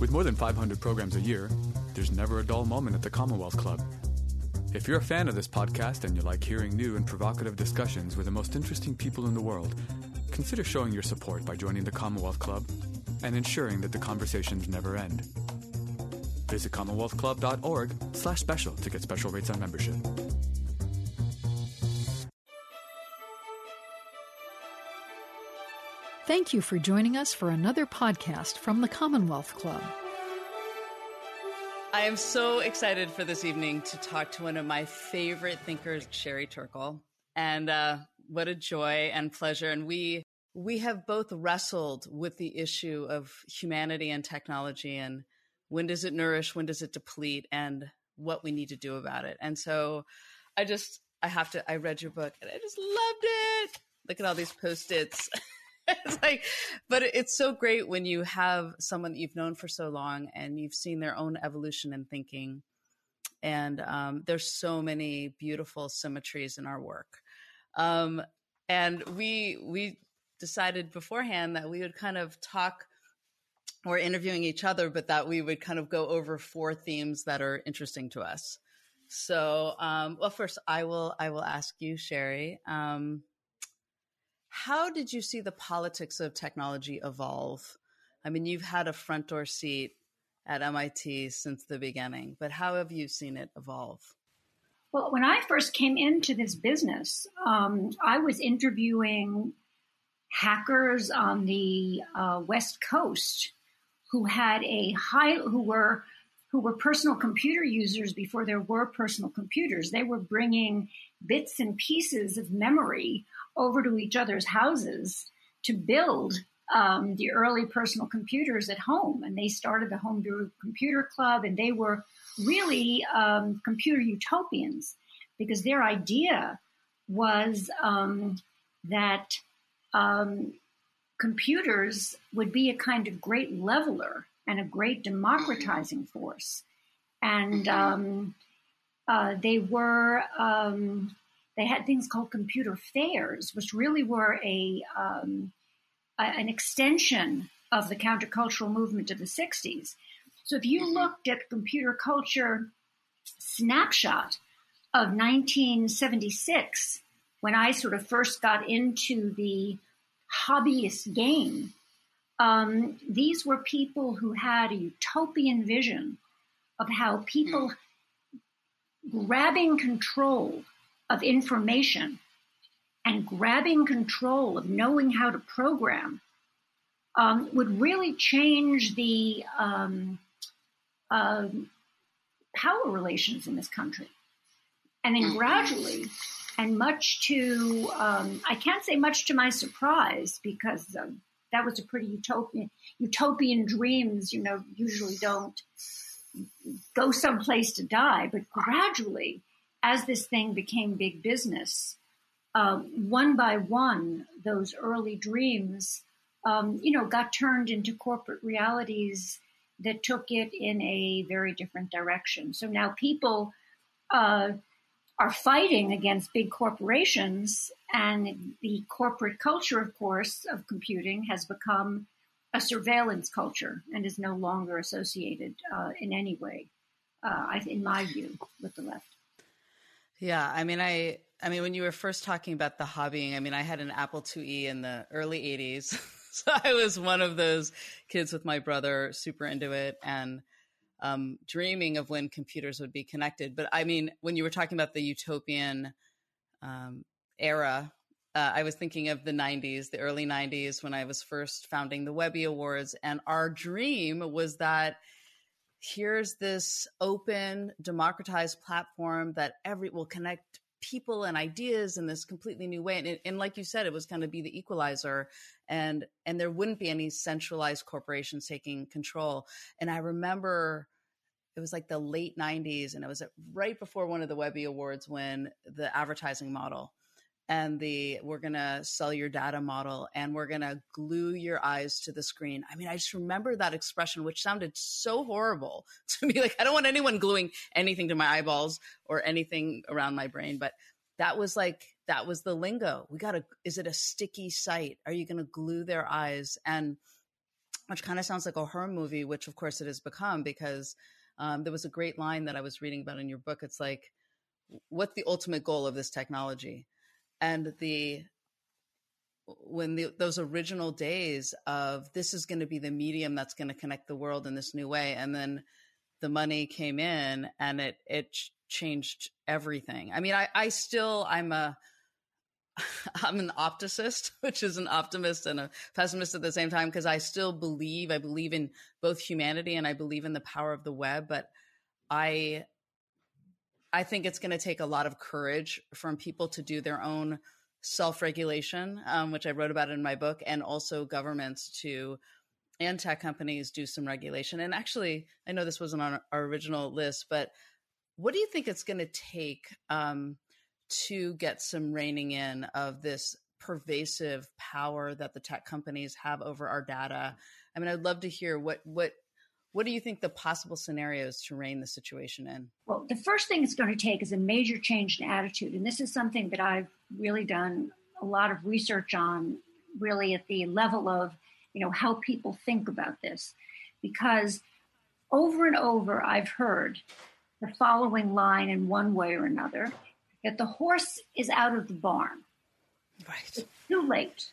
With more than 500 programs a year, there's never a dull moment at the Commonwealth Club. If you're a fan of this podcast and you like hearing new and provocative discussions with the most interesting people in the world, consider showing your support by joining the Commonwealth Club and ensuring that the conversations never end. Visit commonwealthclub.org slash special to get special rates on membership. Thank you for joining us for another podcast from the Commonwealth Club. I am so excited for this evening to talk to one of my favorite thinkers, Sherry Turkle. And uh, what a joy and pleasure. And we we have both wrestled with the issue of humanity and technology and when does it nourish, when does it deplete, and what we need to do about it. And so I just I have to I read your book and I just loved it. Look at all these post-its. it's like, but it's so great when you have someone that you've known for so long and you've seen their own evolution in thinking. And um, there's so many beautiful symmetries in our work. Um, and we we decided beforehand that we would kind of talk or interviewing each other, but that we would kind of go over four themes that are interesting to us. So, um, well, first I will I will ask you, Sherry. Um, how did you see the politics of technology evolve? I mean, you've had a front door seat at MIT since the beginning, but how have you seen it evolve? Well, when I first came into this business, um, I was interviewing hackers on the uh, West Coast who had a high, who were who were personal computer users before there were personal computers. They were bringing bits and pieces of memory over to each other's houses to build um, the early personal computers at home. And they started the Homebrew Computer Club, and they were really um, computer utopians because their idea was um, that um, computers would be a kind of great leveler and a great democratizing force. And um, uh, they were um, they had things called computer fairs, which really were a, um, a, an extension of the countercultural movement of the 60s. So if you looked at computer culture snapshot of 1976, when I sort of first got into the hobbyist game, um, these were people who had a utopian vision of how people grabbing control of information and grabbing control of knowing how to program um, would really change the um, uh, power relations in this country. And then gradually, and much to, um, I can't say much to my surprise because uh, that was a pretty utopian, utopian dreams, you know, usually don't go someplace to die, but gradually as this thing became big business, um, one by one, those early dreams, um, you know, got turned into corporate realities that took it in a very different direction. So now people uh, are fighting against big corporations, and the corporate culture, of course, of computing has become a surveillance culture and is no longer associated uh, in any way, uh, in my view, with the left. Yeah, I mean, I, I mean, when you were first talking about the hobbying, I mean, I had an Apple IIe in the early '80s, so I was one of those kids with my brother, super into it and um, dreaming of when computers would be connected. But I mean, when you were talking about the utopian um, era, uh, I was thinking of the 90s, the early 90s, when I was first founding the Webby Awards. And our dream was that here's this open, democratized platform that every will connect people and ideas in this completely new way. And, it, and like you said, it was going to be the equalizer, and and there wouldn't be any centralized corporations taking control. And I remember it was like the late 90s and it was right before one of the webby awards when the advertising model and the we're going to sell your data model and we're going to glue your eyes to the screen. I mean, I just remember that expression, which sounded so horrible to me. Like, I don't want anyone gluing anything to my eyeballs or anything around my brain, but that was like, that was the lingo. We got to, is it a sticky site? Are you going to glue their eyes? And which kind of sounds like a horror movie, which of course it has become because um, there was a great line that I was reading about in your book. It's like, what's the ultimate goal of this technology? And the when the, those original days of this is going to be the medium that's going to connect the world in this new way, and then the money came in and it it changed everything. I mean, I I still I'm a I'm an opticist, which is an optimist and a pessimist at the same time, because I still believe, I believe in both humanity and I believe in the power of the web. But I, I think it's going to take a lot of courage from people to do their own self regulation, um, which I wrote about in my book, and also governments to and tech companies do some regulation. And actually, I know this wasn't on our original list, but what do you think it's going to take? Um, to get some reining in of this pervasive power that the tech companies have over our data. I mean, I'd love to hear what what what do you think the possible scenarios to rein the situation in? Well, the first thing it's going to take is a major change in attitude, and this is something that I've really done a lot of research on, really at the level of you know how people think about this, because over and over I've heard the following line in one way or another that the horse is out of the barn. Right. It's too late.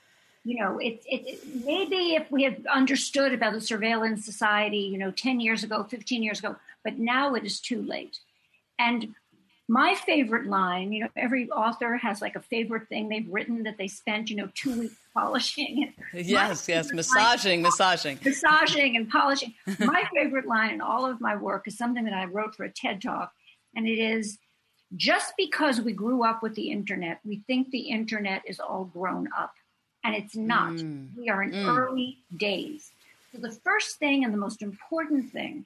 You know, it, it, maybe if we had understood about the surveillance society, you know, 10 years ago, 15 years ago, but now it is too late. And my favorite line, you know, every author has like a favorite thing they've written that they spent, you know, two weeks polishing. yes, yes, massaging, line, massaging. Massaging and polishing. my favorite line in all of my work is something that I wrote for a TED talk, and it is just because we grew up with the internet, we think the internet is all grown up, and it's not. Mm. We are in mm. early days. So, the first thing and the most important thing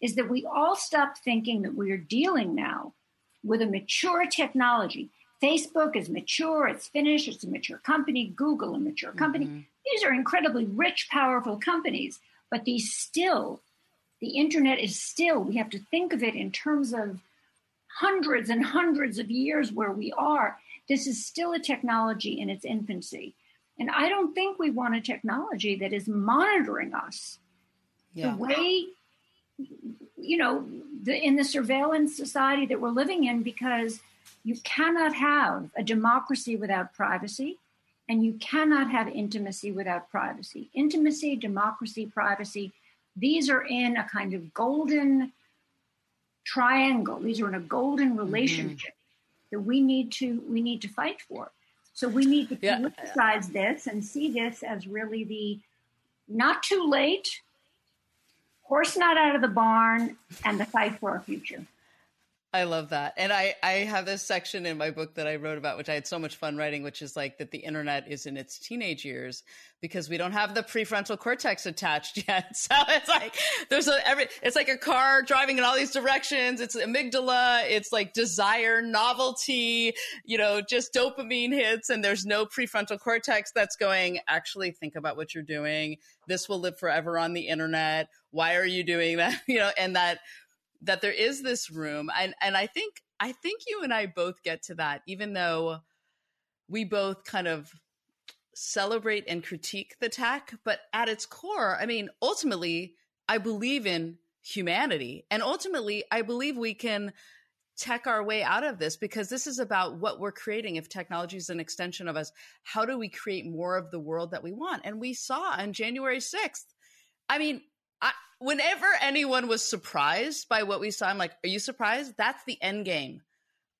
is that we all stop thinking that we are dealing now with a mature technology. Facebook is mature, it's finished, it's a mature company, Google, a mature company. Mm-hmm. These are incredibly rich, powerful companies, but these still, the internet is still, we have to think of it in terms of hundreds and hundreds of years where we are, this is still a technology in its infancy. And I don't think we want a technology that is monitoring us yeah. the way, you know, the, in the surveillance society that we're living in, because you cannot have a democracy without privacy, and you cannot have intimacy without privacy. Intimacy, democracy, privacy, these are in a kind of golden triangle. These are in a golden mm-hmm. relationship mm-hmm. that we need to we need to fight for. So we need to yeah. politicize this and see this as really the not too late, horse not out of the barn, and the fight for our future. I love that. And I, I have this section in my book that I wrote about, which I had so much fun writing, which is like that the internet is in its teenage years because we don't have the prefrontal cortex attached yet. So it's like there's a every it's like a car driving in all these directions. It's amygdala, it's like desire, novelty, you know, just dopamine hits, and there's no prefrontal cortex that's going, actually think about what you're doing. This will live forever on the internet. Why are you doing that? You know, and that that there is this room and and I think I think you and I both get to that even though we both kind of celebrate and critique the tech but at its core I mean ultimately I believe in humanity and ultimately I believe we can tech our way out of this because this is about what we're creating. If technology is an extension of us how do we create more of the world that we want? And we saw on January 6th I mean whenever anyone was surprised by what we saw, I'm like, are you surprised? That's the end game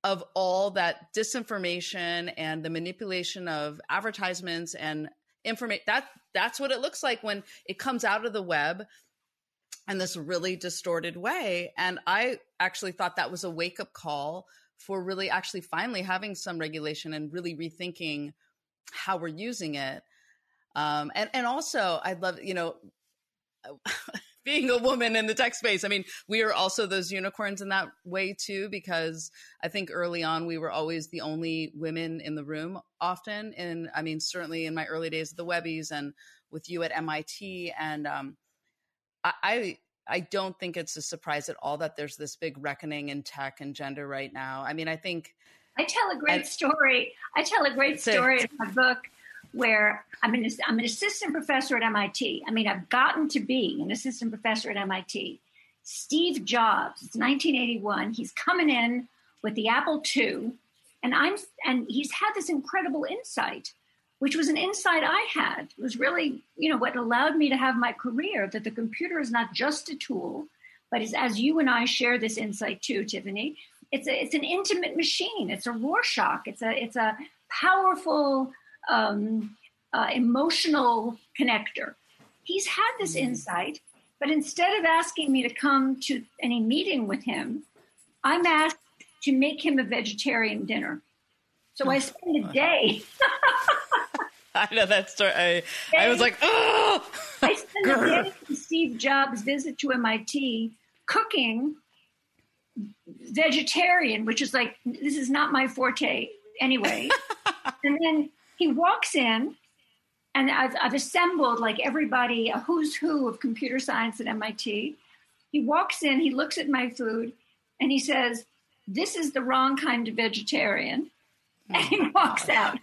of all that disinformation and the manipulation of advertisements and information. That that's what it looks like when it comes out of the web in this really distorted way. And I actually thought that was a wake up call for really actually finally having some regulation and really rethinking how we're using it. Um, and and also, I'd love you know being a woman in the tech space. I mean, we are also those unicorns in that way too, because I think early on we were always the only women in the room often. And I mean, certainly in my early days of the Webbies and with you at MIT. And um, I, I I don't think it's a surprise at all that there's this big reckoning in tech and gender right now. I mean, I think I tell a great and, story. I tell a great story in my book where I'm an, I'm an assistant professor at MIT. I mean, I've gotten to be an assistant professor at MIT. Steve Jobs, it's 1981. He's coming in with the Apple II, and I'm and he's had this incredible insight, which was an insight I had. It was really, you know, what allowed me to have my career. That the computer is not just a tool, but is as you and I share this insight too, Tiffany. It's a it's an intimate machine. It's a Rorschach. It's a it's a powerful um, uh, emotional connector. He's had this mm-hmm. insight, but instead of asking me to come to any meeting with him, I'm asked to make him a vegetarian dinner. So I spend a day. I know that story. I, I was like, oh! I spent a day from Steve Jobs' visit to MIT cooking vegetarian, which is like, this is not my forte anyway. and then he walks in, and I've, I've assembled like everybody, a who's who of computer science at MIT. He walks in, he looks at my food, and he says, This is the wrong kind of vegetarian. Oh, and he walks out.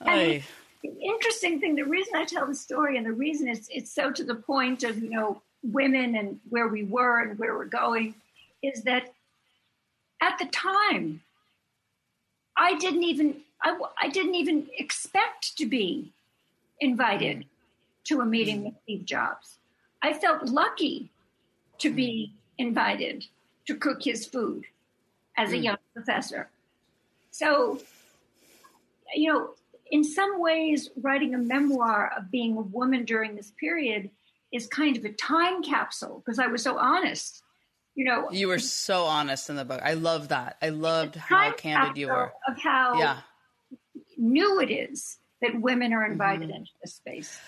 And the interesting thing, the reason I tell the story and the reason it's, it's so to the point of, you know, women and where we were and where we're going is that at the time, I didn't even I, I didn't even expect to be invited to a meeting with Steve Jobs. I felt lucky to be invited to cook his food as a hmm. young professor. So, you know, in some ways, writing a memoir of being a woman during this period is kind of a time capsule because I was so honest. You know, you were so honest in the book. I love that. I loved how candid you were. Of how yeah new it is that women are invited mm-hmm. into this space.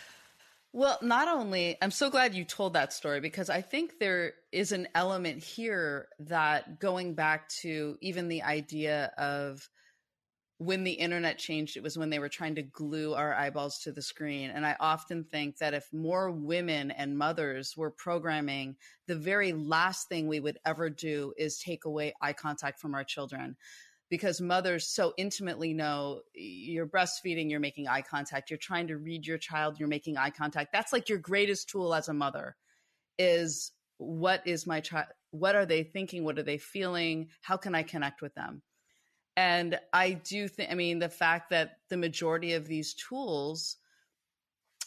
Well, not only, I'm so glad you told that story because I think there is an element here that going back to even the idea of when the internet changed, it was when they were trying to glue our eyeballs to the screen. And I often think that if more women and mothers were programming, the very last thing we would ever do is take away eye contact from our children because mothers so intimately know you're breastfeeding, you're making eye contact, you're trying to read your child, you're making eye contact. That's like your greatest tool as a mother is what is my child what are they thinking what are they feeling how can i connect with them and i do think i mean the fact that the majority of these tools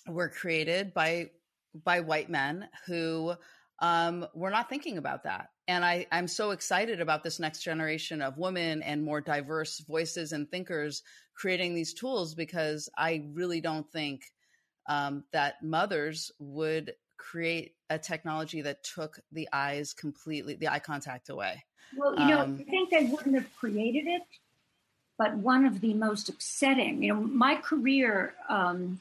were created by by white men who um, we're not thinking about that. And I, I'm so excited about this next generation of women and more diverse voices and thinkers creating these tools because I really don't think um, that mothers would create a technology that took the eyes completely, the eye contact away. Well, you know, um, I think they wouldn't have created it, but one of the most upsetting, you know, my career um,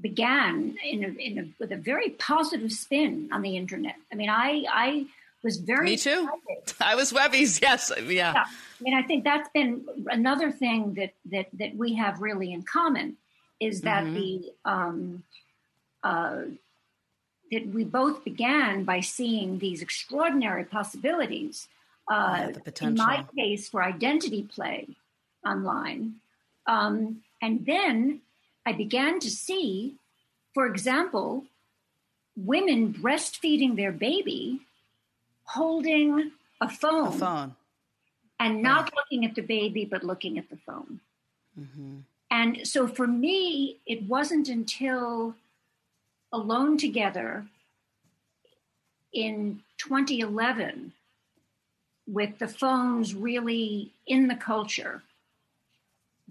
began in a, in a, with a very positive spin on the internet. I mean, I I was very me too. I was Webby's, yes, yeah. yeah. I mean, I think that's been another thing that that that we have really in common is that mm-hmm. the um, uh, that we both began by seeing these extraordinary possibilities. Uh, yeah, the potential. In my case, for identity play online, um, and then I began to see, for example, women breastfeeding their baby holding a phone. A phone. And not looking at the baby, but looking at the phone. Mm-hmm. And so for me, it wasn't until Alone Together in 2011, with the phones really in the culture,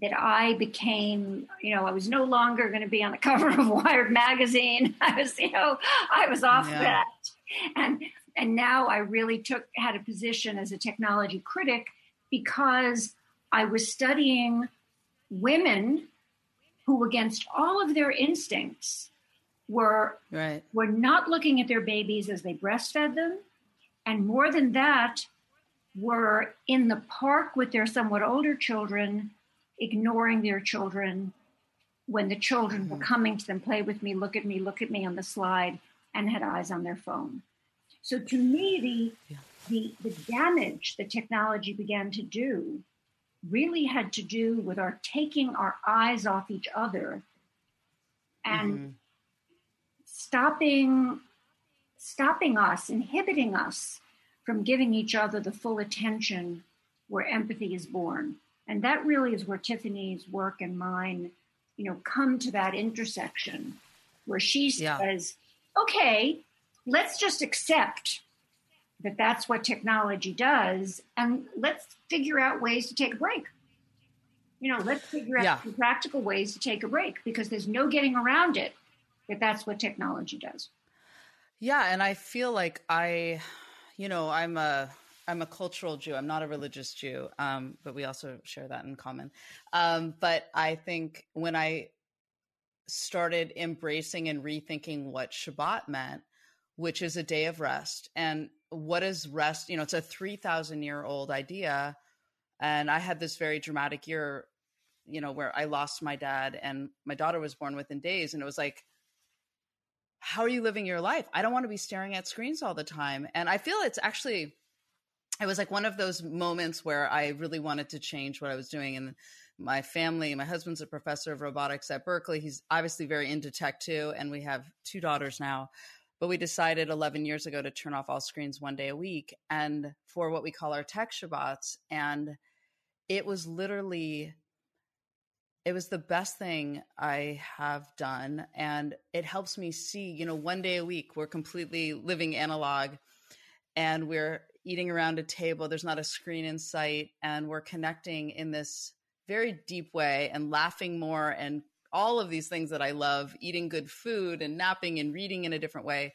that I became, you know, I was no longer going to be on the cover of Wired magazine. I was, you know, I was off yeah. that. And and now I really took had a position as a technology critic because I was studying women who against all of their instincts were right. were not looking at their babies as they breastfed them and more than that were in the park with their somewhat older children ignoring their children when the children mm-hmm. were coming to them, play with me, look at me, look at me on the slide, and had eyes on their phone. So to me, the, yeah. the, the damage that technology began to do really had to do with our taking our eyes off each other and mm-hmm. stopping stopping us, inhibiting us from giving each other the full attention where empathy is born. And that really is where Tiffany's work and mine, you know, come to that intersection where she says, okay, let's just accept that that's what technology does and let's figure out ways to take a break. You know let's figure out yeah. practical ways to take a break because there's no getting around it that that's what technology does. Yeah and i feel like i you know i'm a i'm a cultural jew. I'm not a religious jew um, but we also share that in common. Um, but i think when i started embracing and rethinking what shabbat meant which is a day of rest. And what is rest? You know it's a 3000 year old idea. And i had this very dramatic year you know where i lost my dad and my daughter was born within days. And it was like how are you living your life? I don't want to be staring at screens all the time. And i feel it's actually it was like one of those moments where i really wanted to change what i was doing. And my family my husband's a professor of robotics at berkeley. He's obviously very into tech too. And we have two daughters now but we decided 11 years ago to turn off all screens one day a week and for what we call our tech Shabbats. And it was literally, it was the best thing I have done. And it helps me see, you know, one day a week, we're completely living analog and we're eating around a table. There's not a screen in sight. And we're connecting in this very deep way and laughing more and all of these things that I love, eating good food and napping and reading in a different way.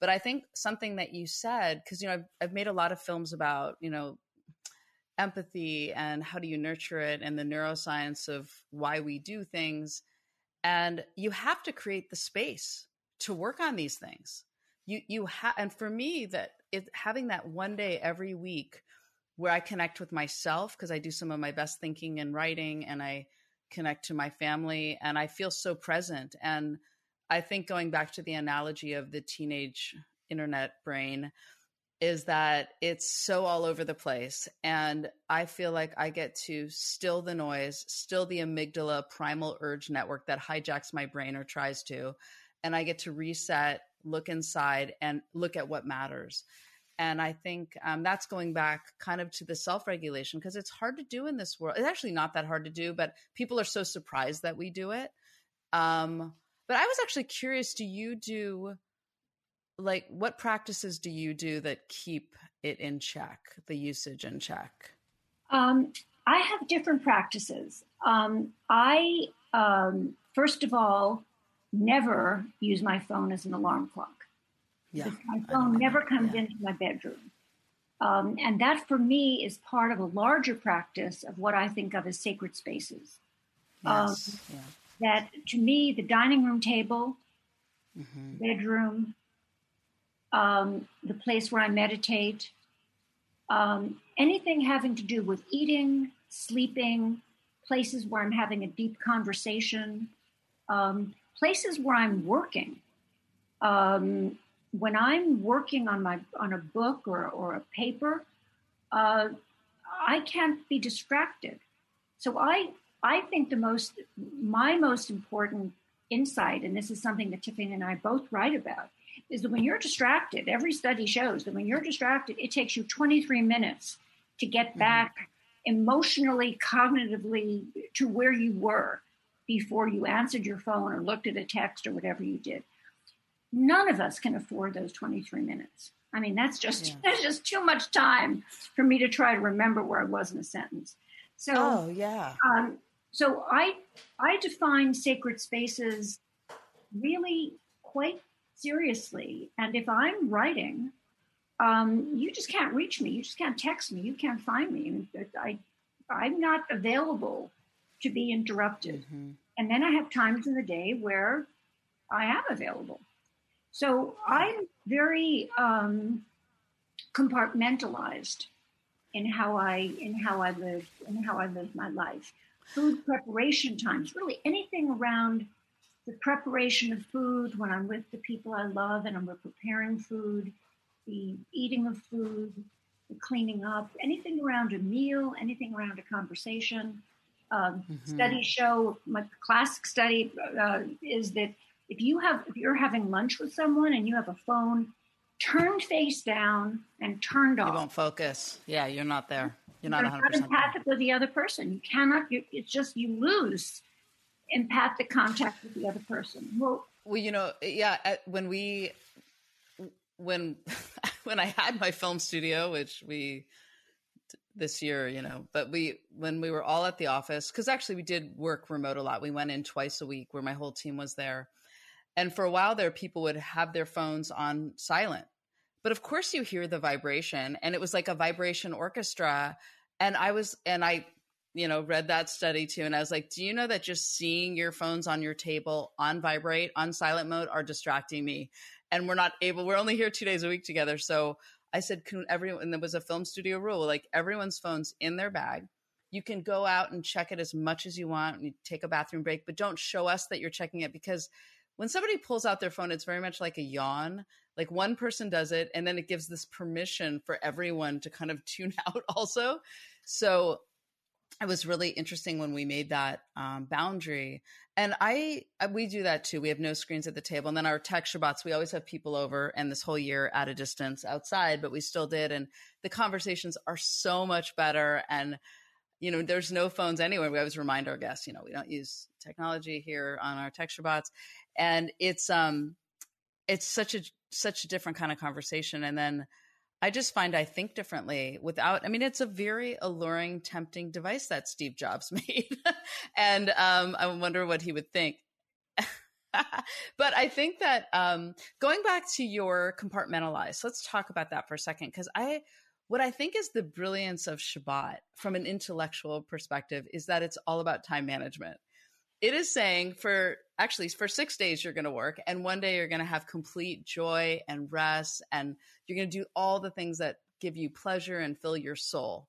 But I think something that you said, because you know, I've, I've made a lot of films about, you know, empathy and how do you nurture it and the neuroscience of why we do things. And you have to create the space to work on these things. You you have and for me that it having that one day every week where I connect with myself because I do some of my best thinking and writing and I connect to my family and I feel so present. And I think going back to the analogy of the teenage internet brain is that it's so all over the place. And I feel like I get to still the noise, still the amygdala primal urge network that hijacks my brain or tries to. And I get to reset, look inside, and look at what matters. And I think um, that's going back kind of to the self regulation because it's hard to do in this world. It's actually not that hard to do, but people are so surprised that we do it. Um, but I was actually curious do you do like what practices do you do that keep it in check, the usage in check? Um, I have different practices. Um, I, um, first of all, never use my phone as an alarm clock. Yeah, my phone never comes yeah. into my bedroom. Um, and that for me is part of a larger practice of what I think of as sacred spaces. Yes. Um, yeah. That to me, the dining room table, mm-hmm. bedroom, um, the place where I meditate, um, anything having to do with eating, sleeping, places where I'm having a deep conversation, um, places where I'm working. Um, when I'm working on my on a book or, or a paper, uh, I can't be distracted. So I I think the most my most important insight, and this is something that Tiffany and I both write about, is that when you're distracted, every study shows that when you're distracted, it takes you 23 minutes to get mm-hmm. back emotionally, cognitively to where you were before you answered your phone or looked at a text or whatever you did none of us can afford those 23 minutes. I mean, that's just yeah. that's just too much time for me to try to remember where I was in a sentence. So, oh yeah. Um, so I I define sacred spaces really quite seriously, and if I'm writing, um, you just can't reach me. You just can't text me. You can't find me. I I'm not available to be interrupted. Mm-hmm. And then I have times in the day where I am available. So I'm very um, compartmentalized in how I in how I live in how I live my life. Food preparation times, really anything around the preparation of food when I'm with the people I love and I'm preparing food, the eating of food, the cleaning up, anything around a meal, anything around a conversation. Um, mm-hmm. Studies show, my classic study uh, is that if you have if you're having lunch with someone and you have a phone turned face down and turned off, you won't focus. Yeah, you're not there. You're not 100 percent empathic with the other person. You cannot. You, it's just you lose empathic contact with the other person. Well, well, you know, yeah. Uh, when we when when I had my film studio, which we this year, you know, but we when we were all at the office because actually we did work remote a lot. We went in twice a week where my whole team was there, and for a while there, people would have their phones on silent. But of course, you hear the vibration, and it was like a vibration orchestra. And I was, and I, you know, read that study too, and I was like, do you know that just seeing your phones on your table on vibrate on silent mode are distracting me? and we're not able we're only here two days a week together so i said can everyone and there was a film studio rule like everyone's phones in their bag you can go out and check it as much as you want you take a bathroom break but don't show us that you're checking it because when somebody pulls out their phone it's very much like a yawn like one person does it and then it gives this permission for everyone to kind of tune out also so it was really interesting when we made that um, boundary and I, we do that too. We have no screens at the table. And then our tech Shabbats, we always have people over and this whole year at a distance outside, but we still did. And the conversations are so much better. And, you know, there's no phones anywhere. We always remind our guests, you know, we don't use technology here on our tech Shabbats. And it's, um, it's such a, such a different kind of conversation. And then, I just find I think differently without, I mean, it's a very alluring, tempting device that Steve Jobs made. and um, I wonder what he would think. but I think that um, going back to your compartmentalize, let's talk about that for a second. Because I, what I think is the brilliance of Shabbat from an intellectual perspective is that it's all about time management. It is saying for actually for six days you're going to work and one day you're going to have complete joy and rest and you're going to do all the things that give you pleasure and fill your soul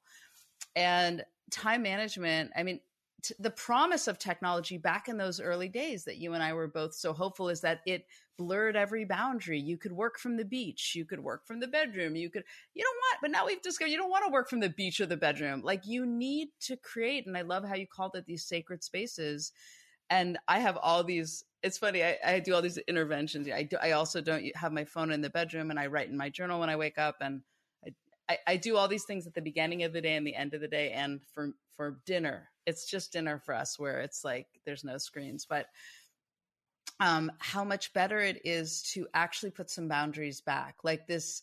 and time management i mean t- the promise of technology back in those early days that you and i were both so hopeful is that it blurred every boundary you could work from the beach you could work from the bedroom you could you know what but now we've discovered you don't want to work from the beach or the bedroom like you need to create and i love how you called it these sacred spaces and I have all these. It's funny. I, I do all these interventions. I do. I also don't have my phone in the bedroom, and I write in my journal when I wake up, and I, I do all these things at the beginning of the day and the end of the day, and for for dinner. It's just dinner for us, where it's like there's no screens, but um, how much better it is to actually put some boundaries back, like this.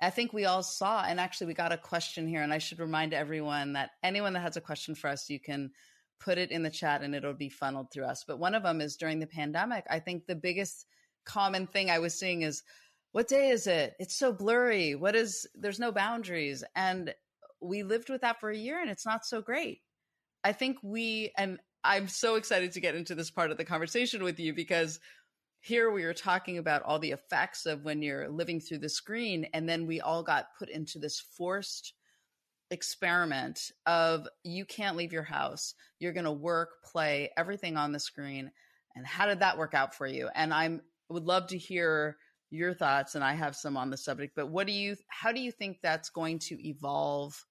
I think we all saw, and actually, we got a question here, and I should remind everyone that anyone that has a question for us, you can put it in the chat and it'll be funneled through us. But one of them is during the pandemic. I think the biggest common thing I was seeing is, what day is it? It's so blurry. What is, there's no boundaries. And we lived with that for a year and it's not so great. I think we, and I'm so excited to get into this part of the conversation with you because here we are talking about all the effects of when you're living through the screen. And then we all got put into this forced experiment of you can't leave your house. You're going to work, play, everything on the screen. And how did that work out for you? And I'm would love to hear your thoughts and I have some on the subject, but what do you how do you think that's going to evolve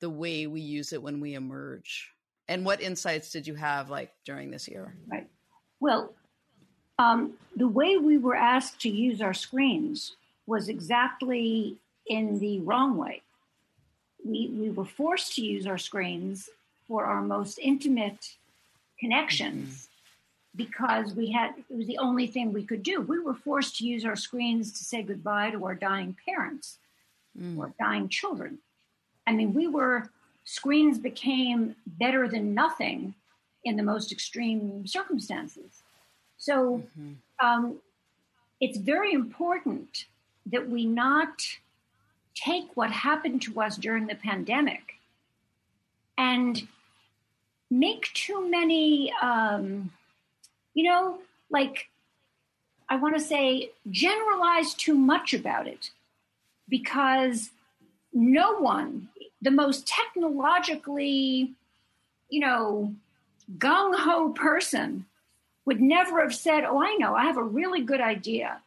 the way we use it when we emerge? And what insights did you have like during this year? Right. Well, um, the way we were asked to use our screens was exactly in the wrong way we, we were forced to use our screens for our most intimate connections mm-hmm. because we had it was the only thing we could do we were forced to use our screens to say goodbye to our dying parents mm. or dying children i mean we were screens became better than nothing in the most extreme circumstances so mm-hmm. um, it's very important that we not take what happened to us during the pandemic and make too many, um, you know, like I want to say, generalize too much about it because no one, the most technologically, you know, gung ho person would never have said, Oh, I know, I have a really good idea.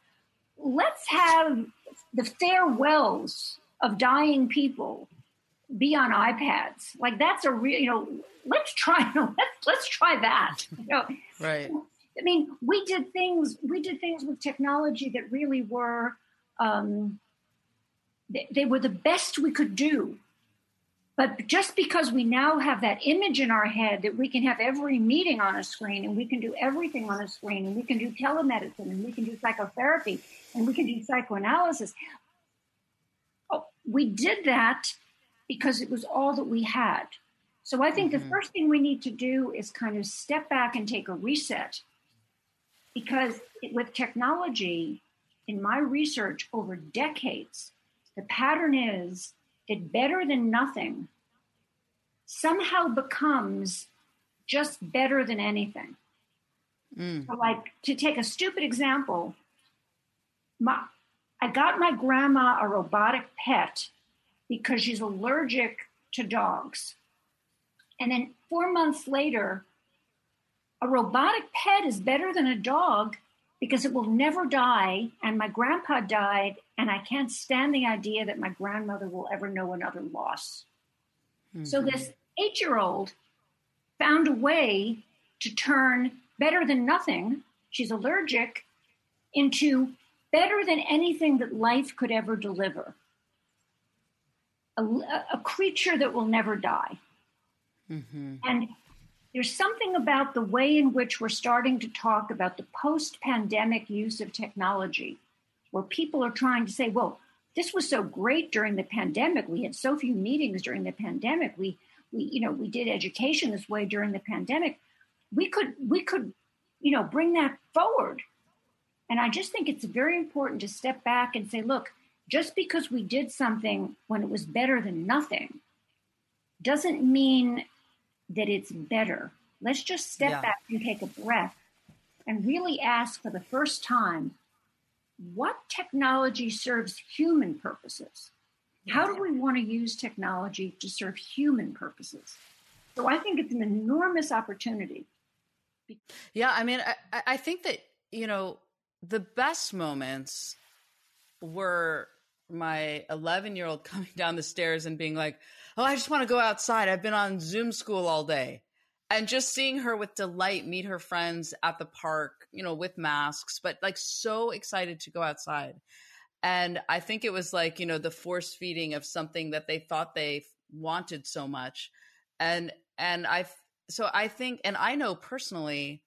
Let's have the farewells of dying people be on iPads. Like that's a real, you know, let's try, let's, let's try that. You know, right. I mean, we did things, we did things with technology that really were, um, they, they were the best we could do. But just because we now have that image in our head that we can have every meeting on a screen and we can do everything on a screen and we can do telemedicine and we can do psychotherapy and we can do psychoanalysis. Oh, we did that because it was all that we had. So I think mm-hmm. the first thing we need to do is kind of step back and take a reset. Because with technology, in my research over decades, the pattern is that better than nothing somehow becomes just better than anything. Mm. So like to take a stupid example, my, I got my grandma a robotic pet because she's allergic to dogs. And then four months later, a robotic pet is better than a dog because it will never die. And my grandpa died, and I can't stand the idea that my grandmother will ever know another loss. Mm-hmm. So this eight year old found a way to turn better than nothing, she's allergic, into better than anything that life could ever deliver. A, a creature that will never die. Mm-hmm. And there's something about the way in which we're starting to talk about the post pandemic use of technology, where people are trying to say, well, this was so great during the pandemic. We had so few meetings during the pandemic. We, we, you know, we did education this way during the pandemic. We could, we could, you know, bring that forward. And I just think it's very important to step back and say, look, just because we did something when it was better than nothing doesn't mean that it's better. Let's just step yeah. back and take a breath and really ask for the first time what technology serves human purposes? How do we want to use technology to serve human purposes? So I think it's an enormous opportunity. Yeah, I mean, I, I think that, you know, the best moments were my 11 year old coming down the stairs and being like, Oh, I just want to go outside. I've been on Zoom school all day. And just seeing her with delight meet her friends at the park, you know, with masks, but like so excited to go outside. And I think it was like, you know, the force feeding of something that they thought they wanted so much. And, and I, so I think, and I know personally,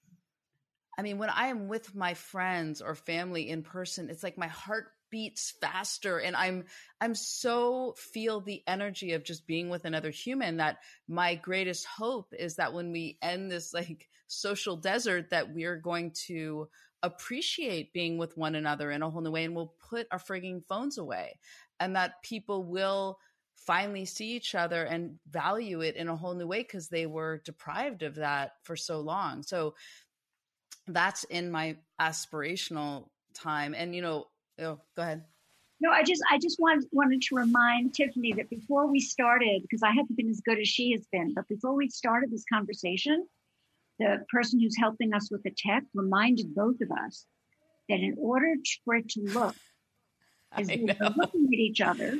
I mean, when I am with my friends or family in person, it's like my heart beats faster. And i'm i'm so feel the energy of just being with another human that my greatest hope is that when we end this like social desert that we're going to appreciate being with one another in a whole new way and we'll put our frigging phones away. And that people will finally see each other and value it in a whole new way because they were deprived of that for so long. So that's in my aspirational time. And you know Oh, go ahead. No, I just I just wanted wanted to remind Tiffany that before we started, because I haven't been as good as she has been, but before we started this conversation, the person who's helping us with the tech reminded both of us that in order for it to look as we are looking at each other,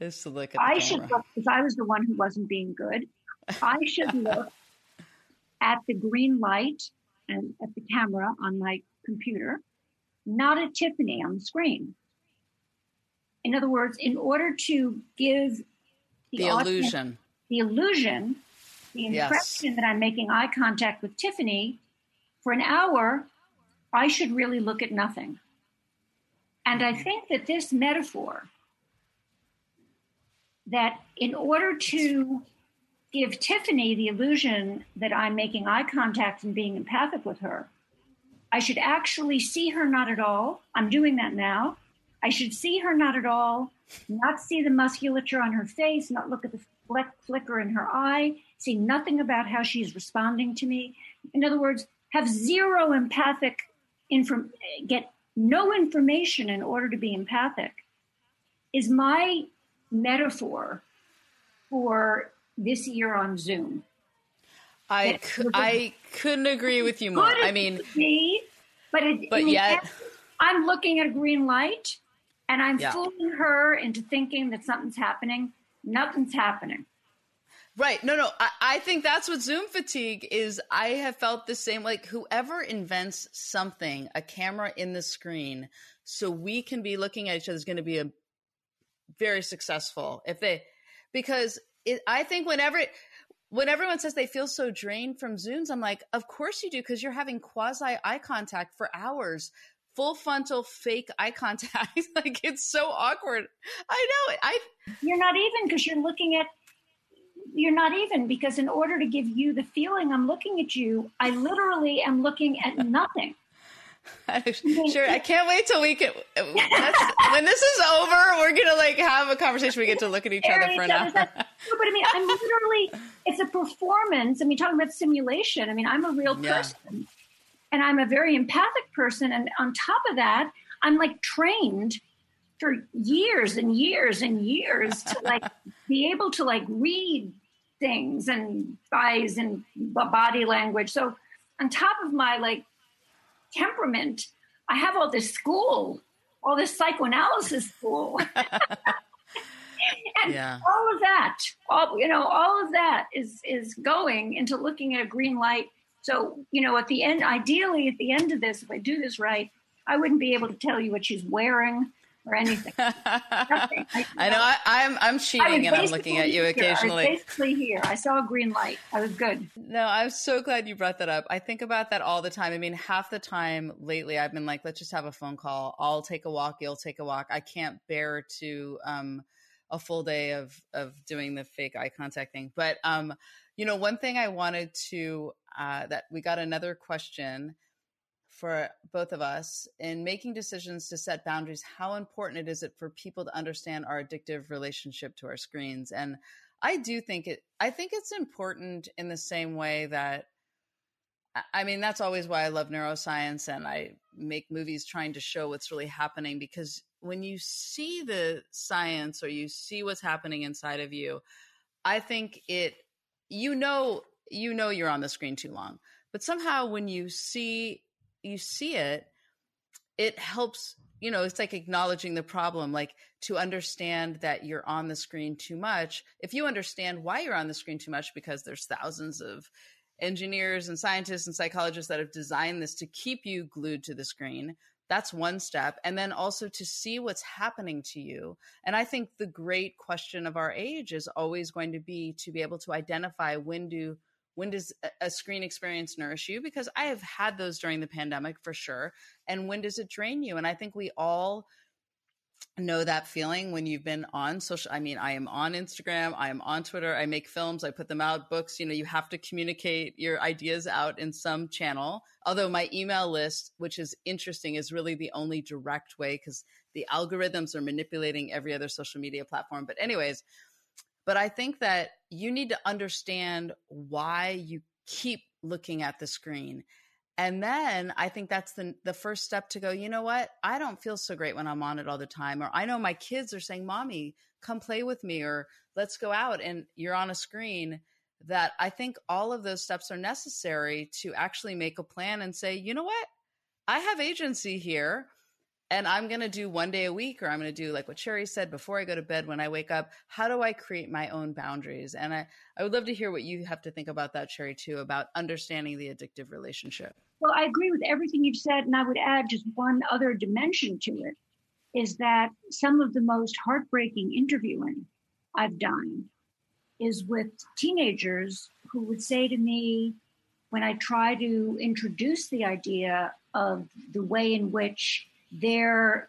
is to look at I should look because I was the one who wasn't being good. I should look at the green light and at the camera on my computer not a Tiffany on the screen. In other words, in order to give the, the illusion, the illusion, the impression yes. that I'm making eye contact with Tiffany for an hour, I should really look at nothing. And I mm-hmm. think that this metaphor, that in order to give Tiffany the illusion that I'm making eye contact and being empathic with her, I should actually see her not at all. I'm doing that now. I should see her not at all, not see the musculature on her face, not look at the flick, flicker in her eye, see nothing about how she's responding to me. In other words, have zero empathic inform get no information in order to be empathic is my metaphor for this year on Zoom. I, I couldn't agree with you more. I mean, me, but it, but yet I'm looking at a green light and I'm yeah. fooling her into thinking that something's happening. Nothing's happening. Right. No, no. I, I, think that's what Zoom fatigue is. I have felt the same. Like whoever invents something, a camera in the screen, so we can be looking at each other is going to be a very successful. If they, because it, I think whenever when everyone says they feel so drained from Zooms, I'm like, of course you do, because you're having quasi eye contact for hours full frontal fake eye contact. like it's so awkward. I know it. I You're not even because you're looking at you're not even because in order to give you the feeling I'm looking at you, I literally am looking at nothing. sure, I can't wait till we can. when this is over, we're gonna like have a conversation. We get to look at each other for an hour. no, but I mean, I'm literally. It's a performance. I mean, talking about simulation. I mean, I'm a real person, yeah. and I'm a very empathic person. And on top of that, I'm like trained for years and years and years to like be able to like read things and eyes and body language. So on top of my like temperament, I have all this school, all this psychoanalysis school. and yeah. all of that, all you know, all of that is is going into looking at a green light. So, you know, at the end, ideally at the end of this, if I do this right, I wouldn't be able to tell you what she's wearing or anything. I, I, know I, am I'm, I'm cheating and I'm looking at you occasionally. I was basically here. I saw a green light. I was good. No, I'm so glad you brought that up. I think about that all the time. I mean, half the time lately, I've been like, let's just have a phone call. I'll take a walk. You'll take a walk. I can't bear to um, a full day of of doing the fake eye contact thing. But um, you know, one thing I wanted to uh, that we got another question for both of us in making decisions to set boundaries how important it is it for people to understand our addictive relationship to our screens. And i do think it i think it's important in the same way that i mean that's always why i love neuroscience and i make movies trying to show what's really happening because when you see the science or you see what's happening inside of you i think it you know you know you're on the screen too long. But somehow when you see you see it, it helps you know, it's like acknowledging the problem, like to understand that you're on the screen too much. If you understand why you're on the screen too much, because there's thousands of engineers and scientists and psychologists that have designed this to keep you glued to the screen, that's one step. And then also to see what's happening to you. And I think the great question of our age is always going to be to be able to identify when do when does a screen experience nourish you? Because i have had those during the pandemic for sure. And when does it drain you? And i think we all know that feeling when you've been on social i mean i am on instagram i am on twitter i make films i put them out books you know you have to communicate your ideas out in some channel. Although my email list which is interesting is really the only direct way because the algorithms are manipulating every other social media platform. But anyways but I think that you need to understand why you keep looking at the screen. And then I think that's the the first step to go, you know what? I don't feel so great when I'm on it all the time. Or I know my kids are saying, Mommy, come play with me, or let's go out and you're on a screen. That I think all of those steps are necessary to actually make a plan and say, you know what? I have agency here and I'm going to do one day a week, or I'm going to do like what Sherry said before I go to bed when I wake up. How do I create my own boundaries? And I, I would love to hear what you have to think about that, Sherry, too, about understanding the addictive relationship. Well, I agree with everything you've said. And I would add just one other dimension to it is that some of the most heartbreaking interviewing I've done is with teenagers who would say to me, when I try to introduce the idea of the way in which their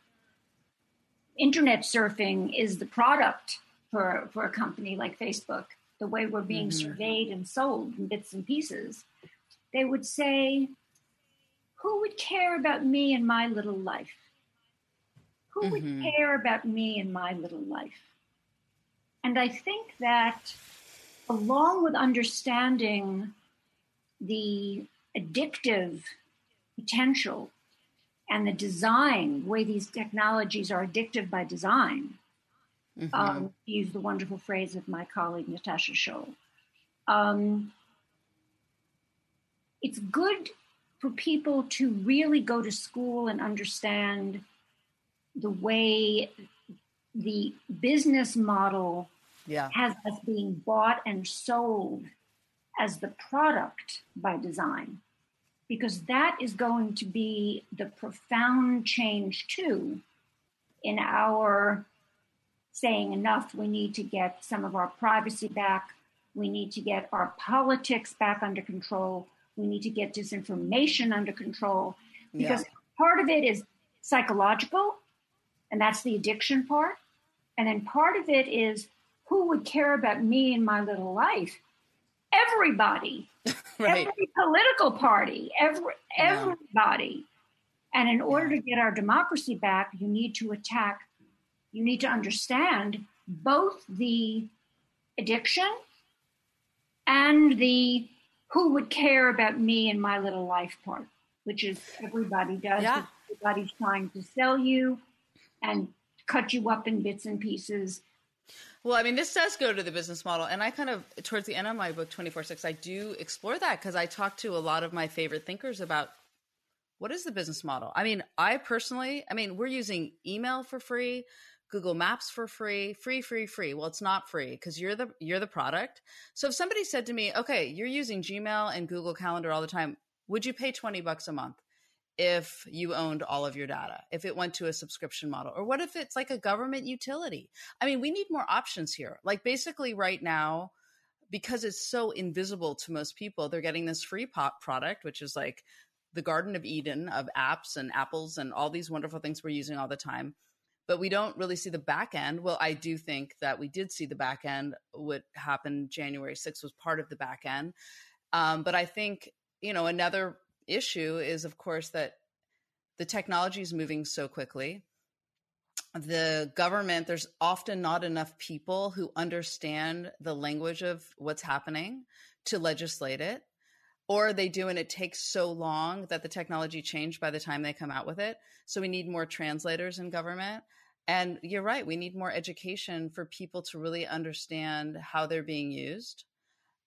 internet surfing is the product for, for a company like Facebook, the way we're being mm-hmm. surveyed and sold in bits and pieces, they would say, Who would care about me and my little life? Who mm-hmm. would care about me and my little life? And I think that along with understanding the addictive potential and the design, the way these technologies are addictive by design, mm-hmm. um, use the wonderful phrase of my colleague Natasha Schull. Um, it's good for people to really go to school and understand the way the business model yeah. has us being bought and sold as the product by design, because that is going to be the profound change too in our saying enough, we need to get some of our privacy back. We need to get our politics back under control. We need to get disinformation under control because yeah. part of it is psychological, and that's the addiction part. And then part of it is who would care about me and my little life? Everybody, right. every political party, every, everybody. And in order to get our democracy back, you need to attack, you need to understand both the addiction and the who would care about me and my little life part, which is everybody does. Yeah. Everybody's trying to sell you and cut you up in bits and pieces. Well, I mean, this does go to the business model. And I kind of, towards the end of my book, 24 6, I do explore that because I talk to a lot of my favorite thinkers about what is the business model? I mean, I personally, I mean, we're using email for free, Google Maps for free, free, free, free. Well, it's not free because you're the you're the product. So if somebody said to me, "Okay, you're using Gmail and Google Calendar all the time, would you pay 20 bucks a month?" If you owned all of your data, if it went to a subscription model? Or what if it's like a government utility? I mean, we need more options here. Like, basically, right now, because it's so invisible to most people, they're getting this free pop product, which is like the Garden of Eden of apps and apples and all these wonderful things we're using all the time. But we don't really see the back end. Well, I do think that we did see the back end. What happened January 6th was part of the back end. Um, but I think, you know, another issue is, of course, that the technology is moving so quickly. The government, there's often not enough people who understand the language of what's happening to legislate it or they do and it takes so long that the technology changed by the time they come out with it. So we need more translators in government. And you're right we need more education for people to really understand how they're being used.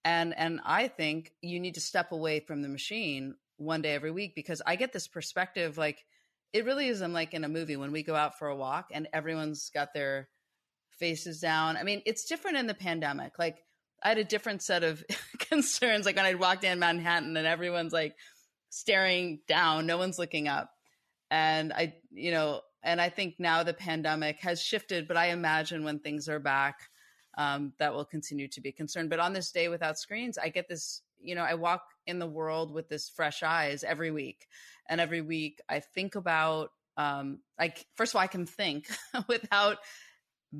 And and i think you need to step away from the machine one day every week because i get this perspective like it really is i'm like in a movie when we go out for a walk and everyone's got their faces down i mean it's different in the pandemic like I had a different set of concerns. Like when I walked in Manhattan and everyone's like staring down, no one's looking up. And I, you know, and I think now the pandemic has shifted, but I imagine when things are back, um, that will continue to be a concern. But on this day without screens, I get this, you know, I walk in the world with this fresh eyes every week. And every week I think about, um, like, first of all, I can think without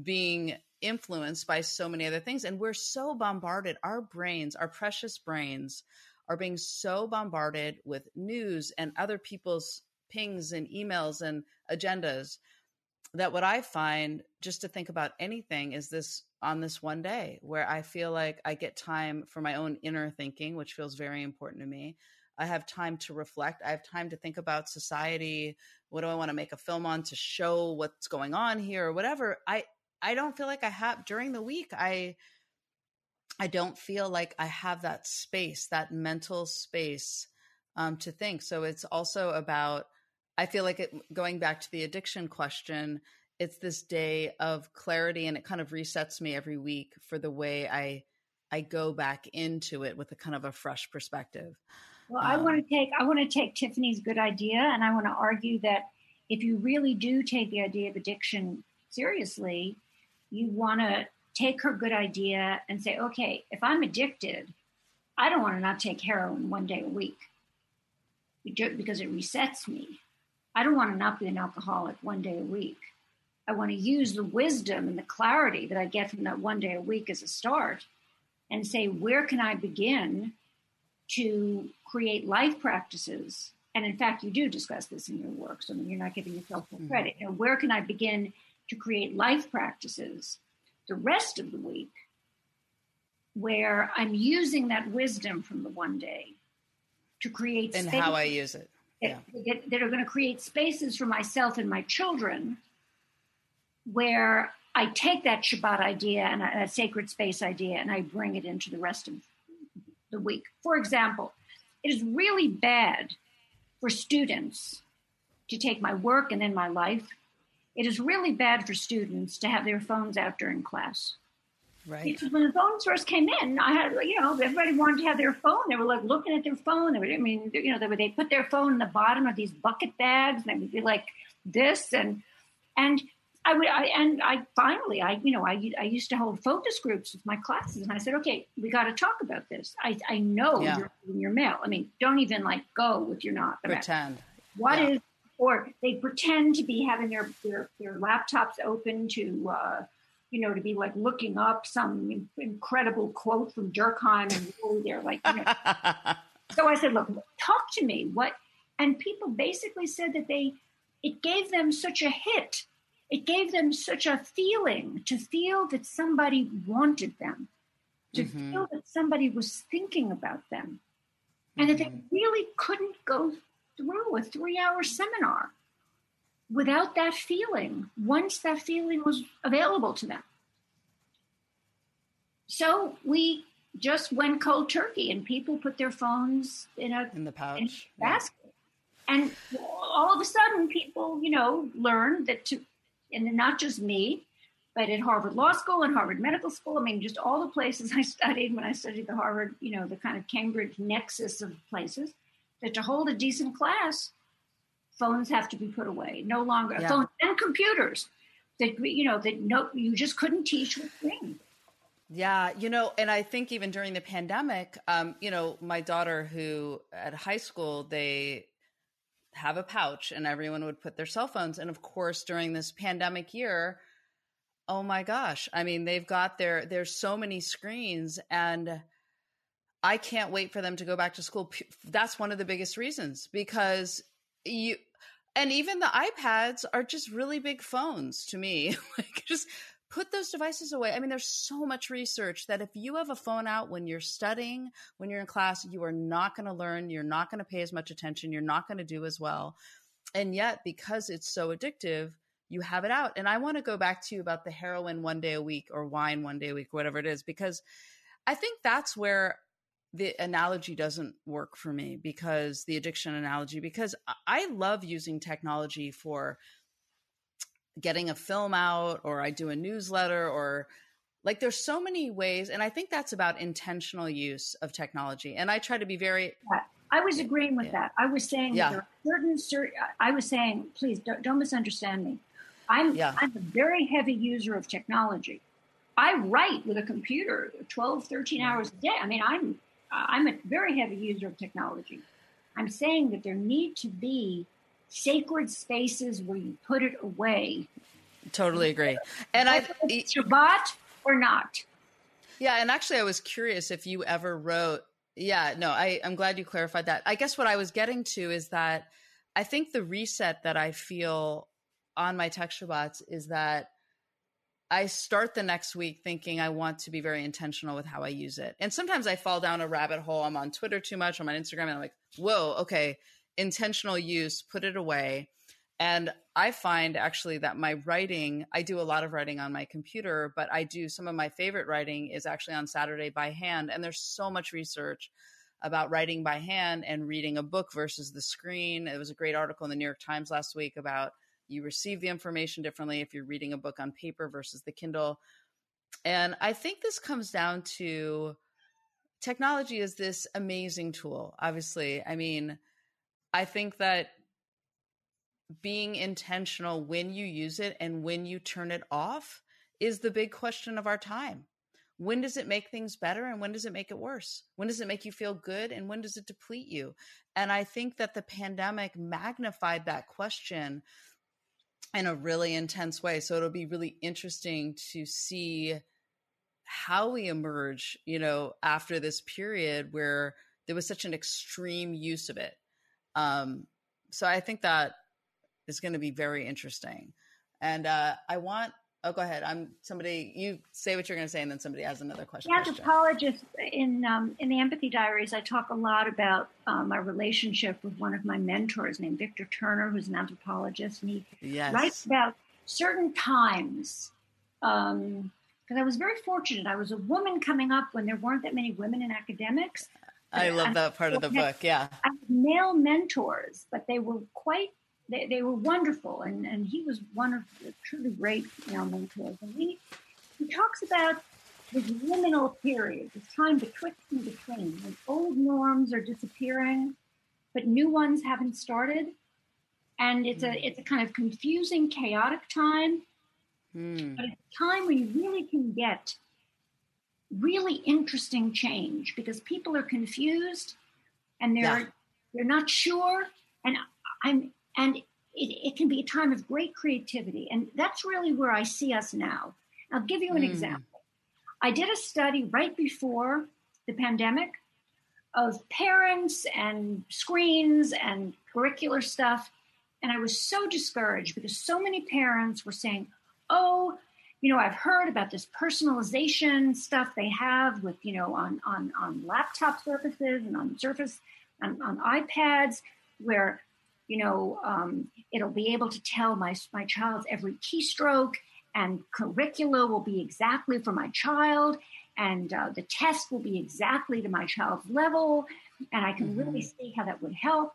being influenced by so many other things. And we're so bombarded. Our brains, our precious brains, are being so bombarded with news and other people's pings and emails and agendas that what I find just to think about anything is this on this one day where I feel like I get time for my own inner thinking, which feels very important to me. I have time to reflect. I have time to think about society. What do I want to make a film on to show what's going on here or whatever? I I don't feel like I have during the week. I I don't feel like I have that space, that mental space um, to think. So it's also about. I feel like it, going back to the addiction question, it's this day of clarity, and it kind of resets me every week for the way I I go back into it with a kind of a fresh perspective. Well, um, I want to take I want to take Tiffany's good idea, and I want to argue that if you really do take the idea of addiction seriously, you want to take her good idea and say, okay, if I'm addicted, I don't want to not take heroin one day a week because it resets me. I don't want to not be an alcoholic one day a week. I want to use the wisdom and the clarity that I get from that one day a week as a start and say, where can I begin to create life practices? And in fact, you do discuss this in your work, so I mean you're not giving yourself full mm-hmm. credit. You know, where can I begin to create life practices the rest of the week where I'm using that wisdom from the one day to create and how I use it. Yeah. That, that are going to create spaces for myself and my children where I take that Shabbat idea and a, a sacred space idea and I bring it into the rest of the week. For example, it is really bad for students to take my work and then my life it is really bad for students to have their phones out during class. Right. Because when the phones first came in, I had, you know, everybody wanted to have their phone. They were like looking at their phone. They would, I mean, you know, they would, they put their phone in the bottom of these bucket bags and they would be like this. And, and I would, I, and I finally, I, you know, I, I used to hold focus groups with my classes and I said, okay, we got to talk about this. I, I know Yeah. you're in your mail. I mean, don't even like go if you're not. Pretend. What is, Yeah. or they pretend to be having their, their, their laptops open to, uh, you know, to be like looking up some incredible quote from Durkheim and really they're like, you know. so I said, look, talk to me. What? And people basically said that they, it gave them such a hit. It gave them such a feeling to feel that somebody wanted them, to Mhm. feel that somebody was thinking about them, and that they Mhm. really couldn't go through a three hour seminar without that feeling once that feeling was available to them. So we just went cold turkey and people put their phones in a in the in pouch. a basket. And all of a sudden people, you know, learned that to and not just me, but at Harvard Law School and Harvard Medical School, I mean, just all the places I studied when I studied the Harvard, you know, the kind of Cambridge nexus of places, that to hold a decent class, phones have to be put away. No longer Yeah. phones and computers. That you know that no, you just couldn't teach with things. Yeah, you know, and I think even during the pandemic, um, you know, my daughter who at high school, they have a pouch and everyone would put their cell phones. And of course, during this pandemic year, oh my gosh, I mean, they've got their, there's so many screens and I can't wait for them to go back to school. That's one of the biggest reasons because you, and even the iPads are just really big phones to me. like just put those devices away. I mean, there's so much research that if you have a phone out when you're studying, when you're in class, you are not going to learn, you're not going to pay as much attention, you're not going to do as well. And yet, because it's so addictive, you have it out. And I want to go back to you about the heroin one day a week or wine one day a week, whatever it is, because I think that's where the analogy doesn't work for me because the addiction analogy, because I- love using technology for getting a film out or I do a newsletter or like there's so many ways and I think that's about intentional use of technology and I try to be very I was agreeing with Yeah. that. I was saying Yeah. there are certain, certain. I was saying, please don't, don't misunderstand me. I'm Yeah. I'm a very heavy user of technology. I write with a computer 12, 13 hours a day. I mean, I'm I'm a very heavy user of technology. I'm saying that there need to be sacred spaces where you put it away, totally agree. And I Shabbat or not. Yeah, and actually, I was curious if you ever wrote. Yeah, no, I, I'm glad you clarified that. I guess what I was getting to is that I think the reset that I feel on my tech Shabbats is that I start the next week thinking I want to be very intentional with how I use it. And sometimes I fall down a rabbit hole. I'm on Twitter too much, I'm on Instagram, and I'm like, whoa, okay, intentional use, put it away. And I find actually that my writing, I do a lot of writing on my computer, but I do some of my favorite writing is actually on Saturday by hand. And there's so much research about writing by hand and reading a book versus the screen. It was a great article in the New York Times last week about you receive the information differently if you're reading a book on paper versus the Kindle. And I think this comes down to technology is this amazing tool. Obviously, I mean, I think that being intentional when you use it and when you turn it off is the big question of our time. When does it make things better and when does it make it worse? When does it make you feel good and when does it deplete you? And I think that the pandemic magnified that question in a really intense way. So it'll be really interesting to see how we emerge, you know, after this period where there was such an extreme use of it. Um, so I think that is going to be very interesting. And uh, I want, oh, go ahead. I'm somebody, you say what you're going to say, and then somebody has another question. Anthropologist in um, in the Empathy Diaries, I talk a lot about um, my relationship with one of my mentors named Victor Turner, who's an anthropologist, and he Yes. writes about certain times. Um, because I was very fortunate. I was a woman coming up when there weren't that many women in academics. I love that part of the book. Yeah. I had male mentors, but they were quite they, they were wonderful and, and he was one of the truly great male mentors. And he he talks about this liminal period, this time betwixt and between, when old norms are disappearing, but new ones haven't started. And it's a Mm. it's a kind of confusing, chaotic time. Mm. But it's a time when you really can get really interesting change because people are confused and they're Yeah. they're not sure. And I'm and it, it can be a time of great creativity. And that's really where I see us now. I'll give you an Mm. example. I did a study right before the pandemic of parents and screens and curricular stuff. And I was so discouraged because so many parents were saying, oh, you know, I've heard about this personalization stuff they have with, you know, on on on laptop surfaces and on surface on, on iPads, where, you know, um, it'll be able to tell my my child's every keystroke, and curricula will be exactly for my child, and uh, the test will be exactly to my child's level, and I can really see how that would help.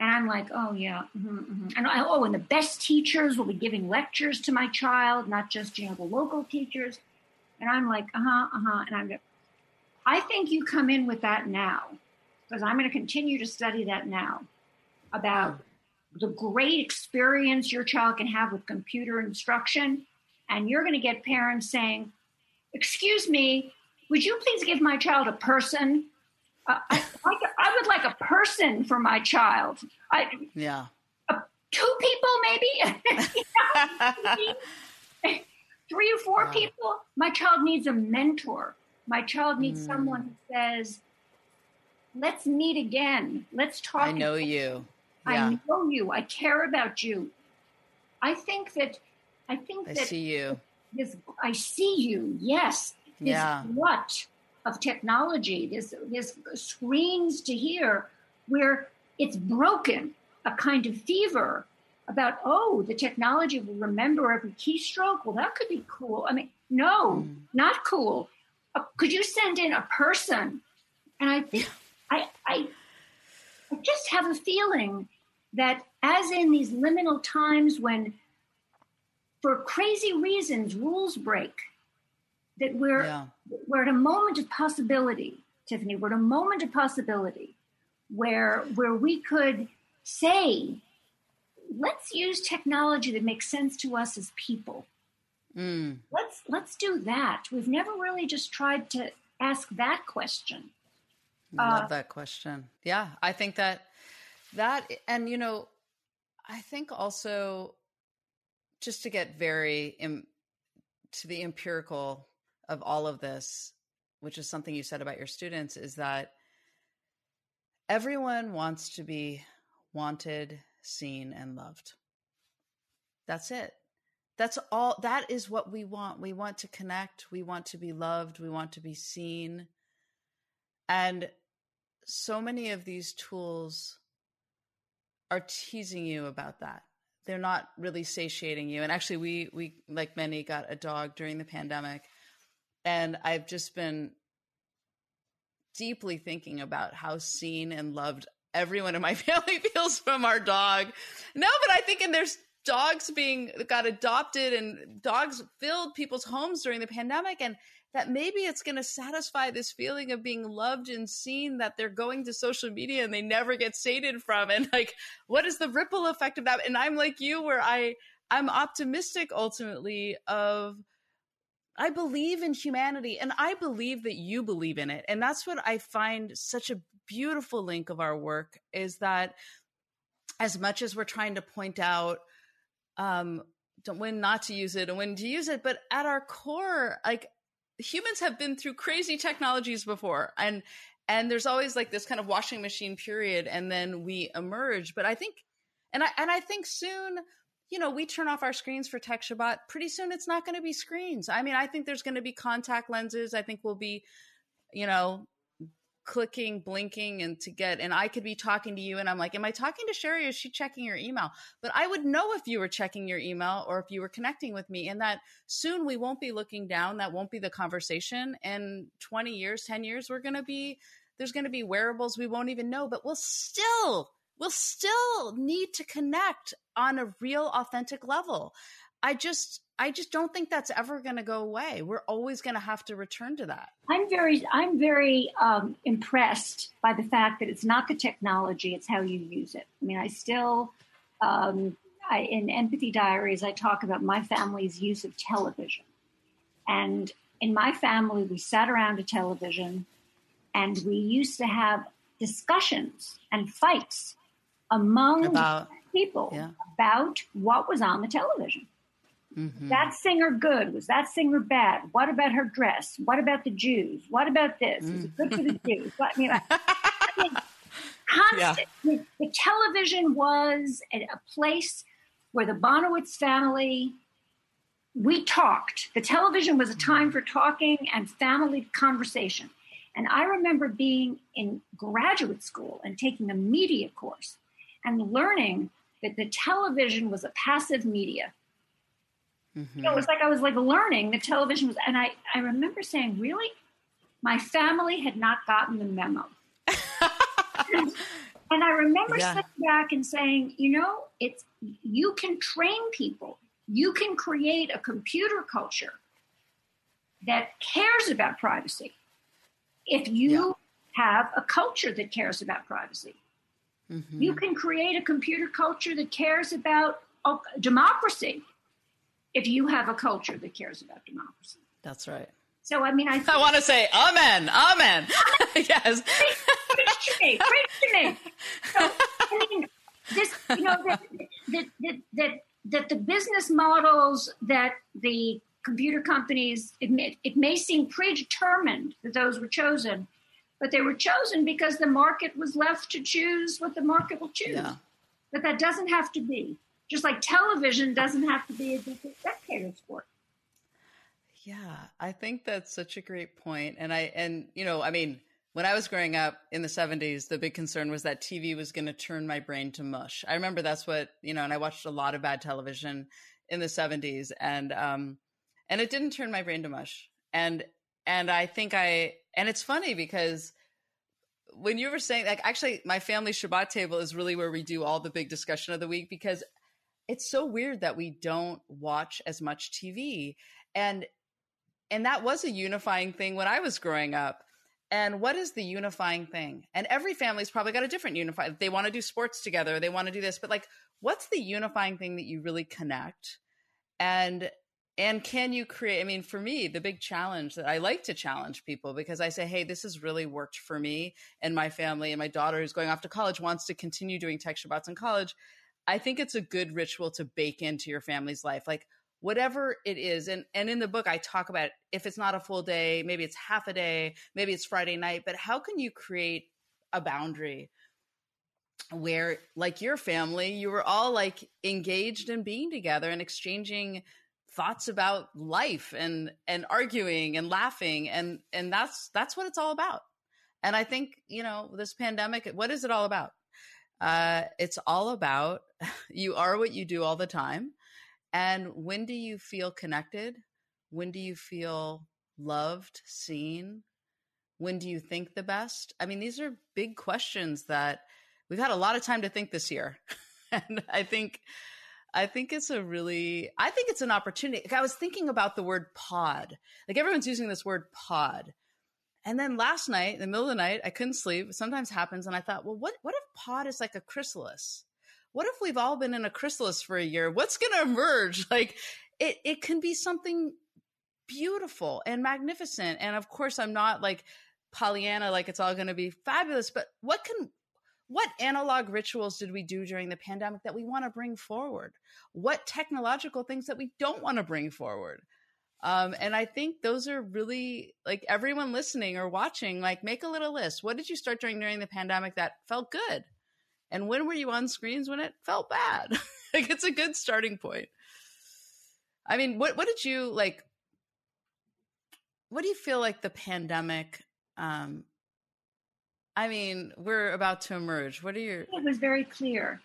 And I'm like, oh yeah, mhm, mhm. and I, oh, and the best teachers will be giving lectures to my child, not just you know the local teachers. And I'm like, uh huh, uh huh. And I'm, I think you come in with that now, because I'm going to continue to study that now about the great experience your child can have with computer instruction, and you're going to get parents saying, "Excuse me, would you please give my child a person?" Uh, I, I, I would like a person for my child. I, Yeah. two people, maybe three or four Wow. people. My child needs a mentor. My child needs Mm. someone who says, "Let's meet again. Let's talk." I know again. you. Yeah. I know you. I care about you. I think that. I think I that see you. this. I see you. Yes. This Yeah. glut of technology. This this screens to hear where it's broken. A kind of fever about oh the technology will remember every keystroke. Well, that could be cool. I mean, no, Mm. not cool. Uh, could you send in a person? And I think I I I just have a feeling that as in these liminal times when for crazy reasons rules break that we're Yeah. we're at a moment of possibility tiffany we're at a moment of possibility where where we could say let's use technology that makes sense to us as people Mm. let's let's do that we've never really just tried to ask that question I Uh, love that question. Yeah, I think that that and you know, I think also just to get very Im, to the empirical of all of this, which is something you said about your students, is that everyone wants to be wanted, seen, and loved. That's it. That's all. That is what we want. We want to connect. We want to be loved. We want to be seen. And so many of these tools are teasing you about that. They're not really satiating you. And actually we we like many got a dog during the pandemic and I've just been deeply thinking about how seen and loved everyone in my family feels from our dog. No, but I think and there's dogs being got adopted and dogs filled people's homes during the pandemic and that maybe it's going to satisfy this feeling of being loved and seen that they're going to social media and they never get sated from. And like what is the ripple effect of that? And i'm like you where i i'm optimistic ultimately of i believe in humanity and i believe that you believe in it. And that's what i find such a beautiful link of our work is that as much as we're trying to point out um when not to use it and when to use it but at our core like humans have been through crazy technologies before and and there's always like this kind of washing machine period and then we emerge. But i think and i and i think soon you know we turn off our screens for tech shabbat pretty soon it's not going to be screens. I mean i think there's going to be contact lenses. I think we'll be you know clicking blinking and to get and i could be talking to you and i'm like am i talking to sherry? Is she checking your email? But i would know if you were checking your email or if you were connecting with me and that soon we won't be looking down that won't be the conversation and 20 years 10 years we're going to be there's going to be wearables we won't even know but we'll still we'll still need to connect on a real authentic level. I just I just don't think that's ever going to go away. We're always going to have to return to that. I'm very, I'm very um, impressed by the fact that it's not the technology; it's how you use it. I mean, I still, um, I, in Empathy Diaries, I talk about my family's use of television, and in my family, we sat around a television, and we used to have discussions and fights among about, people yeah. about what was on the television. Mm-hmm. That singer good? Was that singer bad? What about her dress? What about the Jews? What about this? Mm. Was it good for the Jews? What, I mean, I, I mean constant. Yeah. The, the, television was a, a place where the Bonowitz family we talked. The television was a time for talking and family conversation. And I remember being in graduate school and taking a media course and learning that the television was a passive media Mm-hmm. You know, it was like I was like learning the television was, and I, I remember saying, really? My family had not gotten the memo. and, and I remember yeah. sitting back and saying, you know, it's, you can train people. You can create a computer culture that cares about privacy if you yeah. have a culture that cares about privacy. Mm-hmm. You can create a computer culture that cares about oh, democracy if you have a culture that cares about democracy. That's right. So, I mean, I, I want to say amen, amen. yes. Preach to me, preach to me. So, I mean, this, you know, that, that, that, that, that the business models that the computer companies, it may, it may seem predetermined that those were chosen, but they were chosen because the market was left to choose what the market will choose. Yeah. But that doesn't have to be. Just like television doesn't have to be a spectator sport. Yeah, I think that's such a great point. And I and you know, I mean, when I was growing up in the 70s, the big concern was that TV was going to turn my brain to mush. I remember that's what, you know, and I watched a lot of bad television in the 70s and um and it didn't turn my brain to mush. And and I think I and it's funny because when you were saying like actually my family Shabbat table is really where we do all the big discussion of the week because it's so weird that we don't watch as much TV. And and that was a unifying thing when I was growing up. And what is the unifying thing? And every family's probably got a different unifying. They want to do sports together, they want to do this, but like what's the unifying thing that you really connect? And and can you create i mean for me the big challenge that i like to challenge people because i say hey this has really worked for me and my family and my daughter who's going off to college wants to continue doing tech shabbats in college I think it's a good ritual to bake into your family's life. Like whatever it is and and in the book I talk about if it's not a full day, maybe it's half a day, maybe it's Friday night, but how can you create a boundary where like your family, you were all like engaged in being together and exchanging thoughts about life and and arguing and laughing and and that's that's what it's all about. And I think, you know, this pandemic, what is it all about? Uh, it's all about you are what you do all the time. And when do you feel connected? When do you feel loved, seen? When do you think the best? I mean, these are big questions that we've had a lot of time to think this year. and I think I think it's a really I think it's an opportunity. Like I was thinking about the word pod. Like everyone's using this word pod. And then last night, in the middle of the night, I couldn't sleep. It sometimes happens. And I thought, well, what, what if pod is like a chrysalis? What if we've all been in a chrysalis for a year? What's going to emerge? Like it, it can be something beautiful and magnificent. And of course, I'm not like Pollyanna, like it's all going to be fabulous, but what can, what analog rituals did we do during the pandemic that we want to bring forward? What technological things that we don't want to bring forward? Um, and I think those are really like everyone listening or watching, like make a little list. What did you start doing during the pandemic that felt good? And when were you on screens when it felt bad? like it's a good starting point. I mean, what what did you like? What do you feel like the pandemic? Um, I mean, we're about to emerge. What are your? It was very clear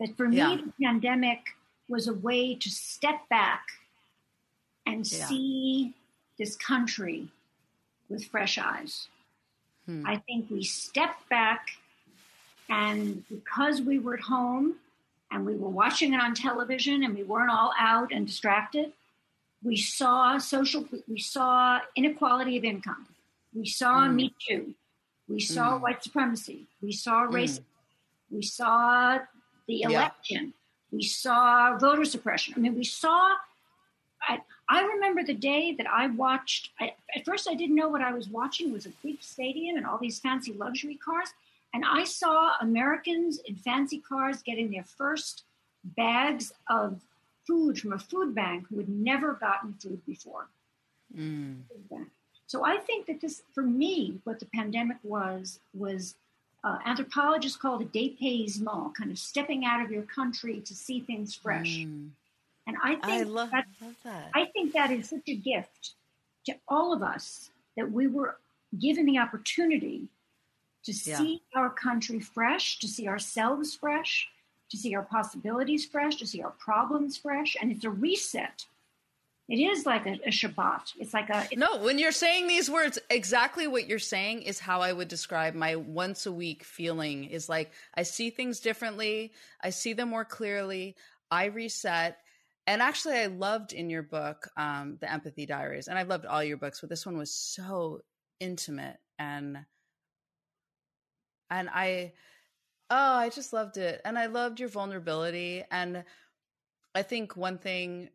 that for me, yeah. the pandemic was a way to step back and yeah. see this country with fresh eyes. Hmm. I think we stepped back, and because we were at home and we were watching it on television and we weren't all out and distracted, we saw social, we saw inequality of income. We saw mm. Me Too. We saw mm. white supremacy. We saw mm. racism. Mm. We saw the election. Yeah. We saw voter suppression. I mean, we saw. I, I remember the day that I watched. I, at first, I didn't know what I was watching. It was a big stadium and all these fancy luxury cars. And I saw Americans in fancy cars getting their first bags of food from a food bank who had never gotten food before. Mm. So I think that this, for me, what the pandemic was, was uh, anthropologists call it dépaysement, kind of stepping out of your country to see things fresh. Mm. And I think I love, that, love that. I think that is such a gift to all of us that we were given the opportunity to yeah. see our country fresh, to see ourselves fresh, to see our possibilities fresh, to see our problems fresh. And it's a reset. It is like a, a Shabbat. It's like a. no, when you're saying these words, exactly what you're saying is how I would describe my once a week feeling is like I see things differently, I see them more clearly, I reset. And actually, I loved in your book, um, The Empathy Diaries, and I've loved all your books, but this one was so intimate and and I oh, I just loved it. And I loved your vulnerability. And I think one thing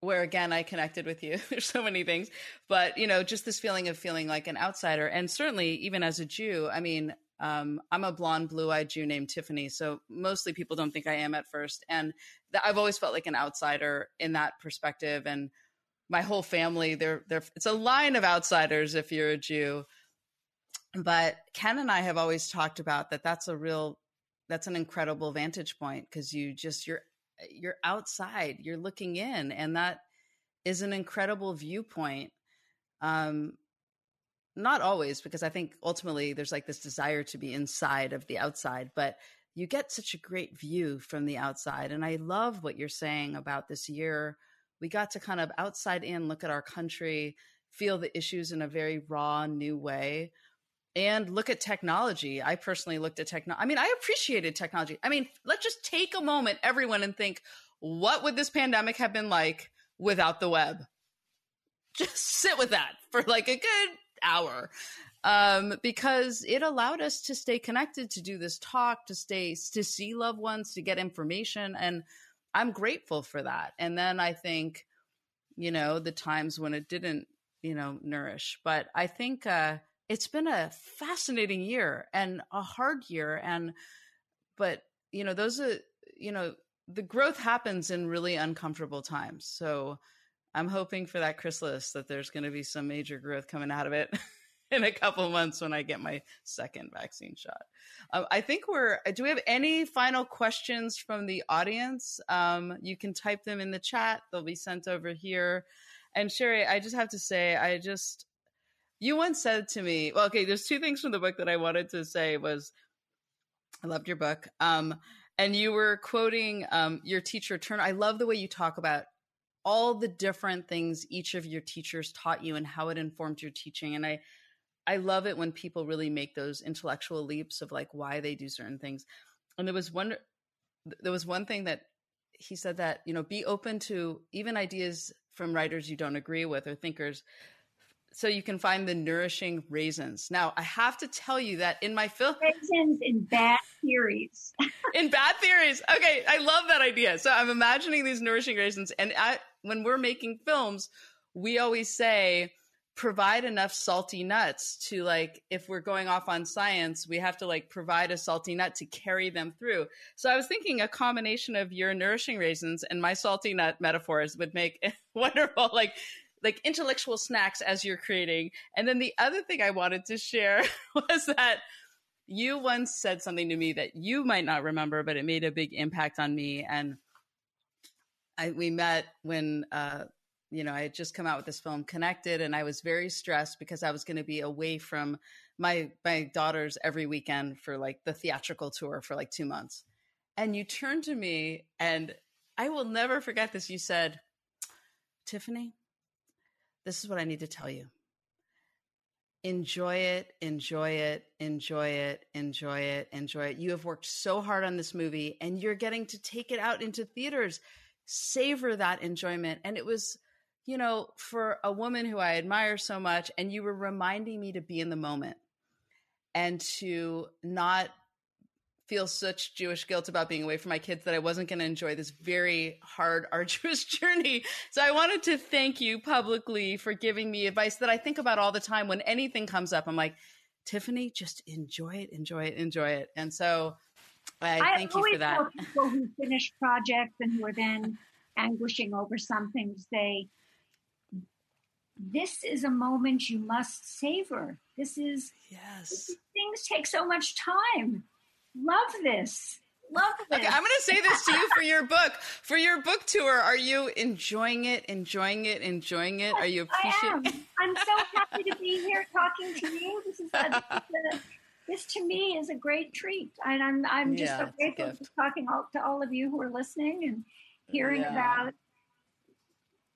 where again I connected with you. There's so many things, but you know, just this feeling of feeling like an outsider, and certainly even as a Jew. I mean, um, I'm a blonde, blue-eyed Jew named Tiffany, so mostly people don't think I am at first, and th- I've always felt like an outsider in that perspective. And my whole family, they're they're it's a line of outsiders if you're a Jew but Ken and I have always talked about that that's a real that's an incredible vantage point because you just you're you're outside, you're looking in and that is an incredible viewpoint. Um not always because I think ultimately there's like this desire to be inside of the outside, but you get such a great view from the outside and I love what you're saying about this year. We got to kind of outside in look at our country, feel the issues in a very raw new way and look at technology. I personally looked at technology. I mean, I appreciated technology. I mean, let's just take a moment, everyone, and think what would this pandemic have been like without the web? Just sit with that for like a good hour. Um, because it allowed us to stay connected, to do this talk, to stay, to see loved ones, to get information. And I'm grateful for that. And then I think, you know, the times when it didn't, you know, nourish. But I think, uh, it's been a fascinating year and a hard year and but you know those are you know the growth happens in really uncomfortable times so i'm hoping for that chrysalis that there's going to be some major growth coming out of it in a couple months when i get my second vaccine shot um, i think we're do we have any final questions from the audience um, you can type them in the chat they'll be sent over here and sherry i just have to say i just you once said to me, well, okay, there's two things from the book that I wanted to say was I loved your book. Um, and you were quoting um, your teacher Turner. I love the way you talk about all the different things each of your teachers taught you and how it informed your teaching. And I I love it when people really make those intellectual leaps of like why they do certain things. And there was one there was one thing that he said that, you know, be open to even ideas from writers you don't agree with or thinkers so you can find the nourishing raisins. Now, I have to tell you that in my film, raisins in bad theories. in bad theories. Okay, I love that idea. So I'm imagining these nourishing raisins, and I, when we're making films, we always say provide enough salty nuts to like if we're going off on science we have to like provide a salty nut to carry them through so i was thinking a combination of your nourishing raisins and my salty nut metaphors would make wonderful like like intellectual snacks as you're creating. And then the other thing I wanted to share was that you once said something to me that you might not remember, but it made a big impact on me. And I, we met when, uh, you know, I had just come out with this film Connected, and I was very stressed because I was going to be away from my my daughters every weekend for like the theatrical tour for like two months. And you turned to me, and I will never forget this. You said, Tiffany, this is what I need to tell you. Enjoy it, enjoy it, enjoy it, enjoy it, enjoy it. You have worked so hard on this movie and you're getting to take it out into theaters. Savor that enjoyment. And it was, you know, for a woman who I admire so much, and you were reminding me to be in the moment and to not feel such Jewish guilt about being away from my kids that I wasn't going to enjoy this very hard, arduous journey. So I wanted to thank you publicly for giving me advice that I think about all the time when anything comes up. I'm like, Tiffany, just enjoy it, enjoy it, enjoy it. And so I, I thank you for that. people who finish projects and who are then anguishing over something say, this is a moment you must savor. This is yes. Things take so much time Love this. Love this. Okay, I'm going to say this to you for your book. For your book tour, are you enjoying it? Enjoying it? Enjoying it? Are you appreciating? I am. I'm so happy to be here talking to you. This is a, this, to me is a great treat, and I'm I'm just yeah, so grateful for talking all, to all of you who are listening and hearing yeah. about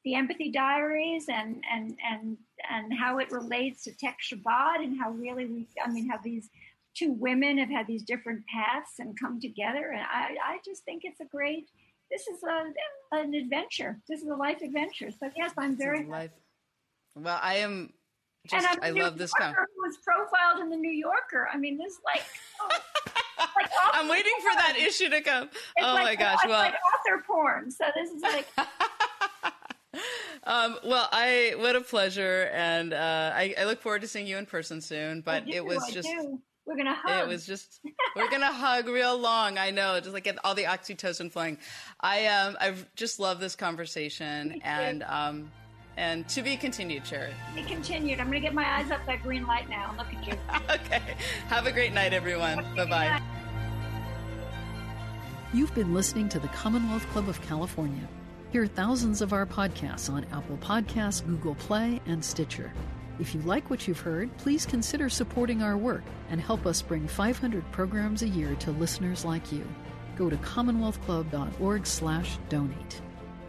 the empathy diaries and and and and how it relates to Tech Shabbat and how really we I mean how these two women have had these different paths and come together. And I, I just think it's a great, this is a, an adventure. This is a life adventure. So yes, I'm very life. Well, I am just, i love this guy. Was profiled in the New Yorker. I mean, this like, oh, like I'm waiting for that issue to come. It's oh like, my gosh! Well, like author porn. So this is like. Um, well, I what a pleasure, and uh, I, I, look forward to seeing you in person soon. But it was I just do. We're gonna hug. It was just we're gonna hug real long. I know, just like get all the oxytocin flowing. I um I just love this conversation and um and to be continued, Sherry. Be continued. I'm gonna get my eyes up that green light now and look at you. okay. Have a great night, everyone. Bye bye. You've been listening to the Commonwealth Club of California. Hear thousands of our podcasts on Apple Podcasts, Google Play, and Stitcher. If you like what you've heard, please consider supporting our work and help us bring 500 programs a year to listeners like you. Go to commonwealthclub.org/donate.